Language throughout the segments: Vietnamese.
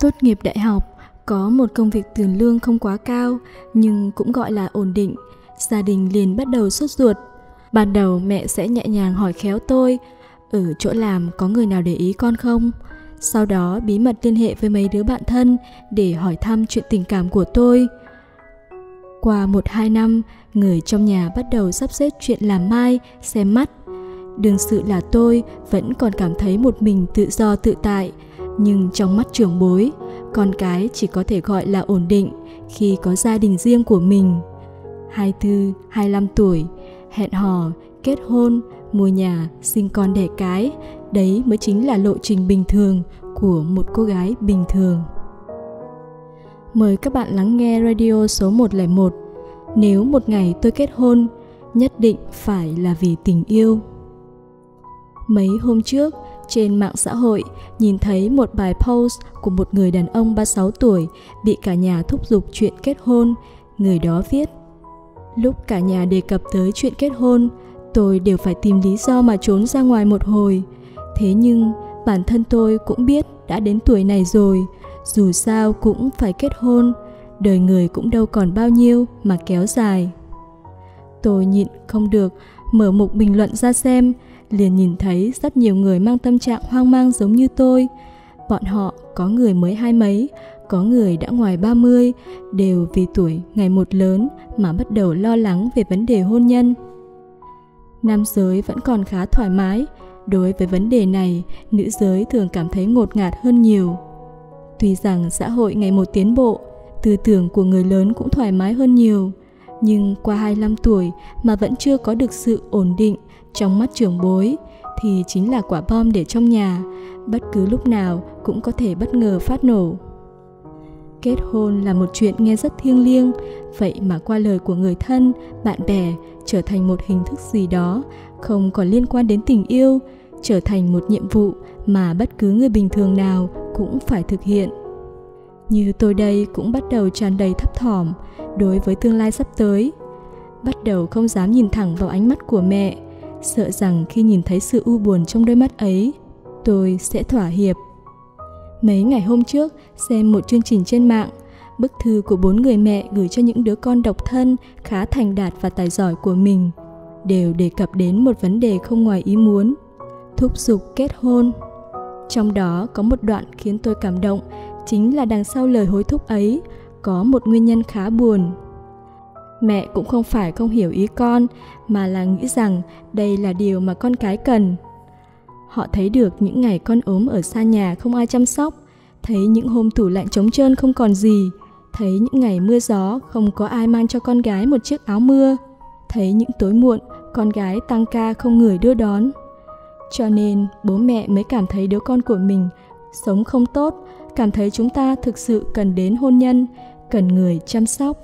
Tốt nghiệp đại học, có một công việc tiền lương không quá cao nhưng cũng gọi là ổn định, gia đình liền bắt đầu sốt ruột. Ban đầu mẹ sẽ nhẹ nhàng hỏi khéo tôi, ở chỗ làm có người nào để ý con không? Sau đó bí mật liên hệ với mấy đứa bạn thân để hỏi thăm chuyện tình cảm của tôi. Qua một hai năm, người trong nhà bắt đầu sắp xếp chuyện làm mai, xem mắt. Đương sự là tôi vẫn còn cảm thấy một mình tự do tự tại, nhưng trong mắt trưởng bối, con cái chỉ có thể gọi là ổn định khi có gia đình riêng của mình. 24, 25 tuổi, hẹn hò, kết hôn, mua nhà, sinh con đẻ cái, đấy mới chính là lộ trình bình thường của một cô gái bình thường. Mời các bạn lắng nghe radio số 101. Nếu một ngày tôi kết hôn, nhất định phải là vì tình yêu. Mấy hôm trước, trên mạng xã hội nhìn thấy một bài post của một người đàn ông 36 tuổi bị cả nhà thúc giục chuyện kết hôn. Người đó viết Lúc cả nhà đề cập tới chuyện kết hôn, tôi đều phải tìm lý do mà trốn ra ngoài một hồi. Thế nhưng bản thân tôi cũng biết đã đến tuổi này rồi, dù sao cũng phải kết hôn, đời người cũng đâu còn bao nhiêu mà kéo dài. Tôi nhịn không được, mở mục bình luận ra xem, liền nhìn thấy rất nhiều người mang tâm trạng hoang mang giống như tôi. Bọn họ có người mới hai mấy, có người đã ngoài 30, đều vì tuổi ngày một lớn mà bắt đầu lo lắng về vấn đề hôn nhân. Nam giới vẫn còn khá thoải mái, đối với vấn đề này, nữ giới thường cảm thấy ngột ngạt hơn nhiều. Tuy rằng xã hội ngày một tiến bộ, tư tưởng của người lớn cũng thoải mái hơn nhiều, nhưng qua 25 tuổi mà vẫn chưa có được sự ổn định trong mắt trưởng bối thì chính là quả bom để trong nhà, bất cứ lúc nào cũng có thể bất ngờ phát nổ. Kết hôn là một chuyện nghe rất thiêng liêng, vậy mà qua lời của người thân, bạn bè trở thành một hình thức gì đó, không còn liên quan đến tình yêu, trở thành một nhiệm vụ mà bất cứ người bình thường nào cũng phải thực hiện. Như tôi đây cũng bắt đầu tràn đầy thấp thỏm đối với tương lai sắp tới. Bắt đầu không dám nhìn thẳng vào ánh mắt của mẹ, sợ rằng khi nhìn thấy sự u buồn trong đôi mắt ấy, tôi sẽ thỏa hiệp. Mấy ngày hôm trước, xem một chương trình trên mạng, bức thư của bốn người mẹ gửi cho những đứa con độc thân khá thành đạt và tài giỏi của mình đều đề cập đến một vấn đề không ngoài ý muốn thúc giục kết hôn trong đó có một đoạn khiến tôi cảm động, chính là đằng sau lời hối thúc ấy, có một nguyên nhân khá buồn. Mẹ cũng không phải không hiểu ý con, mà là nghĩ rằng đây là điều mà con cái cần. Họ thấy được những ngày con ốm ở xa nhà không ai chăm sóc, thấy những hôm tủ lạnh trống trơn không còn gì, thấy những ngày mưa gió không có ai mang cho con gái một chiếc áo mưa, thấy những tối muộn con gái tăng ca không người đưa đón cho nên bố mẹ mới cảm thấy đứa con của mình sống không tốt, cảm thấy chúng ta thực sự cần đến hôn nhân, cần người chăm sóc.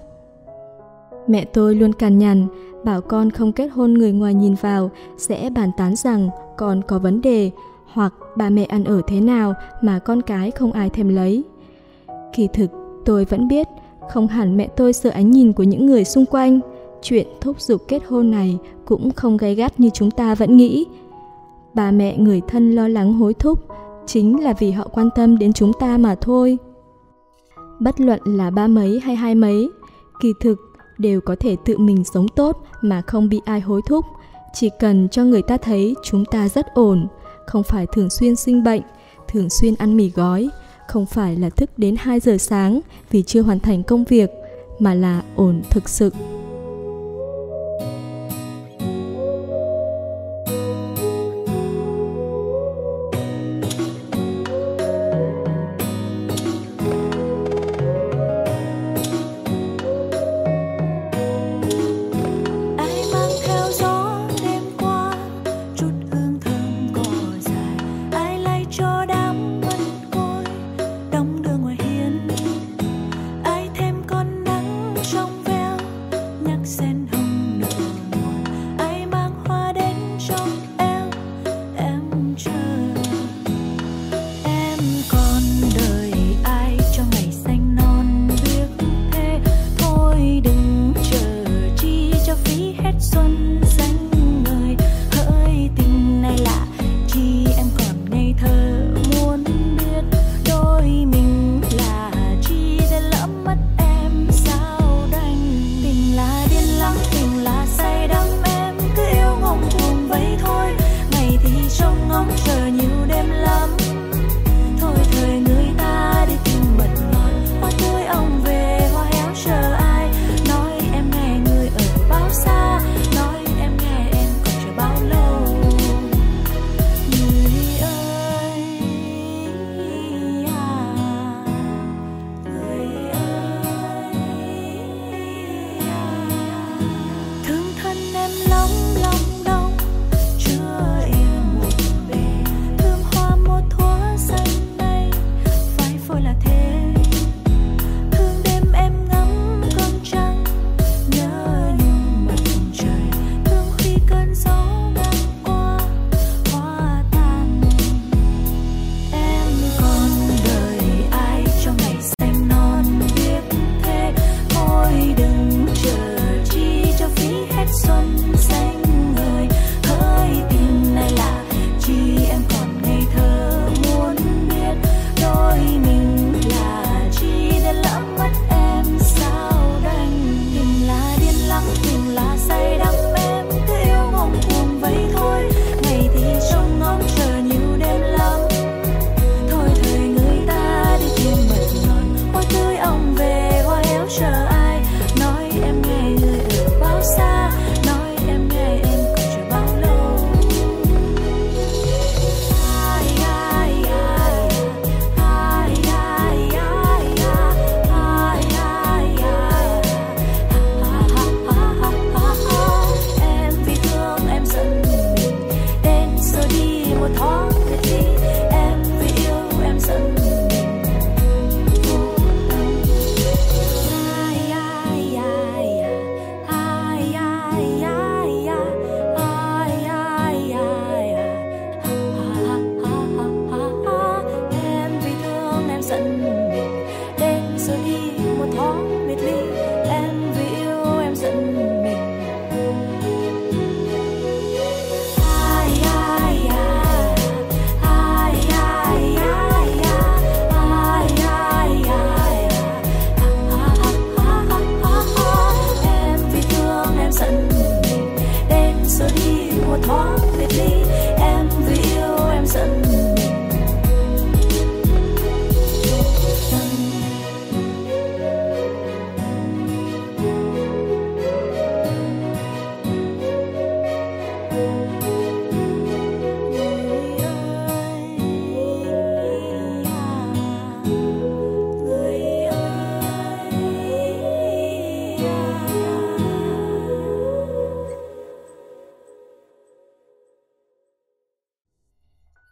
Mẹ tôi luôn cằn nhằn, bảo con không kết hôn người ngoài nhìn vào sẽ bàn tán rằng con có vấn đề hoặc ba mẹ ăn ở thế nào mà con cái không ai thèm lấy. Kỳ thực, tôi vẫn biết không hẳn mẹ tôi sợ ánh nhìn của những người xung quanh. Chuyện thúc giục kết hôn này cũng không gay gắt như chúng ta vẫn nghĩ bà mẹ người thân lo lắng hối thúc, chính là vì họ quan tâm đến chúng ta mà thôi. Bất luận là ba mấy hay hai mấy, kỳ thực đều có thể tự mình sống tốt mà không bị ai hối thúc. Chỉ cần cho người ta thấy chúng ta rất ổn, không phải thường xuyên sinh bệnh, thường xuyên ăn mì gói, không phải là thức đến 2 giờ sáng vì chưa hoàn thành công việc, mà là ổn thực sự.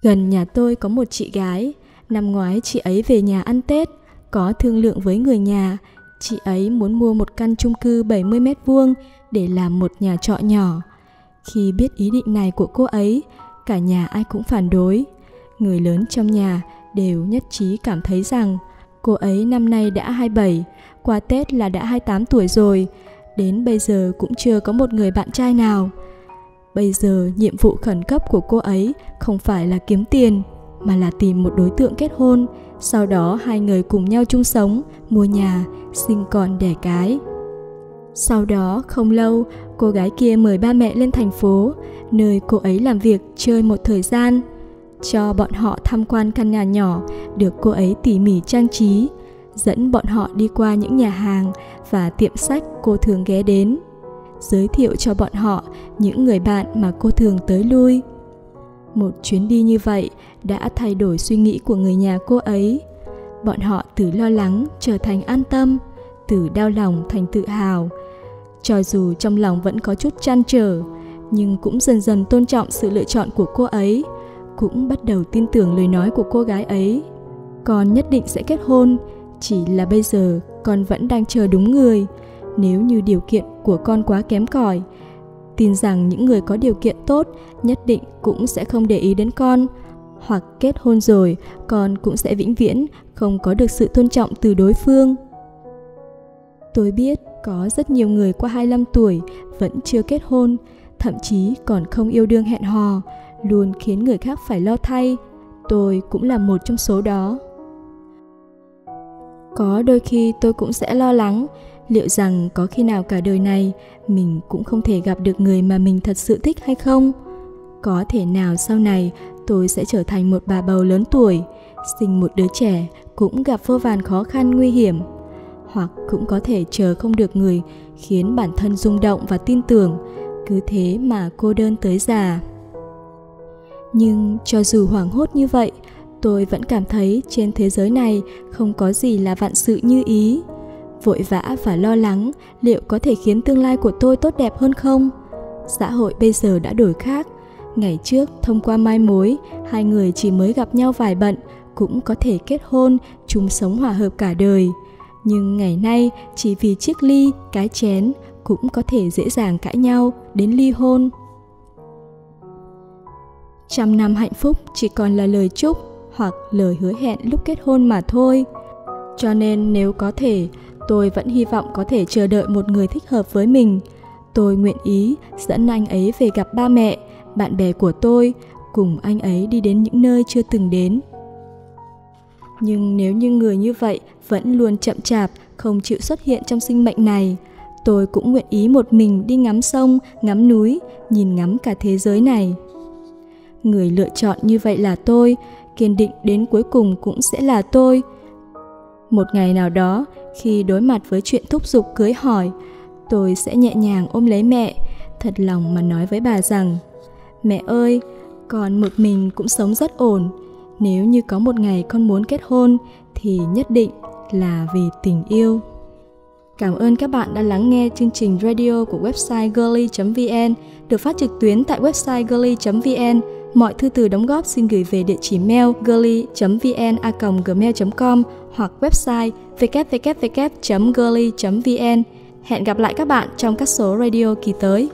Gần nhà tôi có một chị gái, năm ngoái chị ấy về nhà ăn Tết, có thương lượng với người nhà, chị ấy muốn mua một căn chung cư 70 mét vuông để làm một nhà trọ nhỏ. Khi biết ý định này của cô ấy, cả nhà ai cũng phản đối. Người lớn trong nhà đều nhất trí cảm thấy rằng cô ấy năm nay đã 27, qua Tết là đã 28 tuổi rồi, đến bây giờ cũng chưa có một người bạn trai nào. Bây giờ nhiệm vụ khẩn cấp của cô ấy không phải là kiếm tiền mà là tìm một đối tượng kết hôn, sau đó hai người cùng nhau chung sống, mua nhà, sinh con đẻ cái. Sau đó không lâu, cô gái kia mời ba mẹ lên thành phố, nơi cô ấy làm việc chơi một thời gian, cho bọn họ tham quan căn nhà nhỏ được cô ấy tỉ mỉ trang trí, dẫn bọn họ đi qua những nhà hàng và tiệm sách cô thường ghé đến giới thiệu cho bọn họ những người bạn mà cô thường tới lui. Một chuyến đi như vậy đã thay đổi suy nghĩ của người nhà cô ấy. Bọn họ từ lo lắng trở thành an tâm từ đau lòng thành tự hào. Cho dù trong lòng vẫn có chút chăn trở, nhưng cũng dần dần tôn trọng sự lựa chọn của cô ấy, cũng bắt đầu tin tưởng lời nói của cô gái ấy. Con nhất định sẽ kết hôn, chỉ là bây giờ con vẫn đang chờ đúng người nếu như điều kiện của con quá kém cỏi. Tin rằng những người có điều kiện tốt nhất định cũng sẽ không để ý đến con. Hoặc kết hôn rồi, con cũng sẽ vĩnh viễn, không có được sự tôn trọng từ đối phương. Tôi biết có rất nhiều người qua 25 tuổi vẫn chưa kết hôn, thậm chí còn không yêu đương hẹn hò, luôn khiến người khác phải lo thay. Tôi cũng là một trong số đó. Có đôi khi tôi cũng sẽ lo lắng liệu rằng có khi nào cả đời này mình cũng không thể gặp được người mà mình thật sự thích hay không? Có thể nào sau này tôi sẽ trở thành một bà bầu lớn tuổi, sinh một đứa trẻ cũng gặp vô vàn khó khăn, nguy hiểm? Hoặc cũng có thể chờ không được người khiến bản thân rung động và tin tưởng, cứ thế mà cô đơn tới già. Nhưng cho dù hoảng hốt như vậy, tôi vẫn cảm thấy trên thế giới này không có gì là vạn sự như ý vội vã và lo lắng liệu có thể khiến tương lai của tôi tốt đẹp hơn không xã hội bây giờ đã đổi khác. Ngày trước, thông qua mai mối, hai người chỉ mới gặp nhau vài bận, cũng có thể kết hôn, chung sống hòa hợp cả đời. Nhưng ngày nay, chỉ vì chiếc ly, cái chén, cũng có thể dễ dàng cãi nhau, đến ly hôn. Trăm năm hạnh phúc chỉ còn là lời chúc hoặc lời hứa hẹn lúc kết hôn mà thôi. Cho nên nếu có thể, tôi vẫn hy vọng có thể chờ đợi một người thích hợp với mình. Tôi nguyện ý dẫn anh ấy về gặp ba mẹ, bạn bè của tôi, cùng anh ấy đi đến những nơi chưa từng đến. Nhưng nếu như người như vậy vẫn luôn chậm chạp, không chịu xuất hiện trong sinh mệnh này, tôi cũng nguyện ý một mình đi ngắm sông, ngắm núi, nhìn ngắm cả thế giới này. Người lựa chọn như vậy là tôi, kiên định đến cuối cùng cũng sẽ là tôi. Một ngày nào đó, khi đối mặt với chuyện thúc giục cưới hỏi, tôi sẽ nhẹ nhàng ôm lấy mẹ, thật lòng mà nói với bà rằng Mẹ ơi, con một mình cũng sống rất ổn. Nếu như có một ngày con muốn kết hôn thì nhất định là vì tình yêu. Cảm ơn các bạn đã lắng nghe chương trình radio của website girly.vn được phát trực tuyến tại website girly.vn. Mọi thư từ đóng góp xin gửi về địa chỉ mail girly.vn@gmail.com hoặc website www.girly.vn. Hẹn gặp lại các bạn trong các số radio kỳ tới.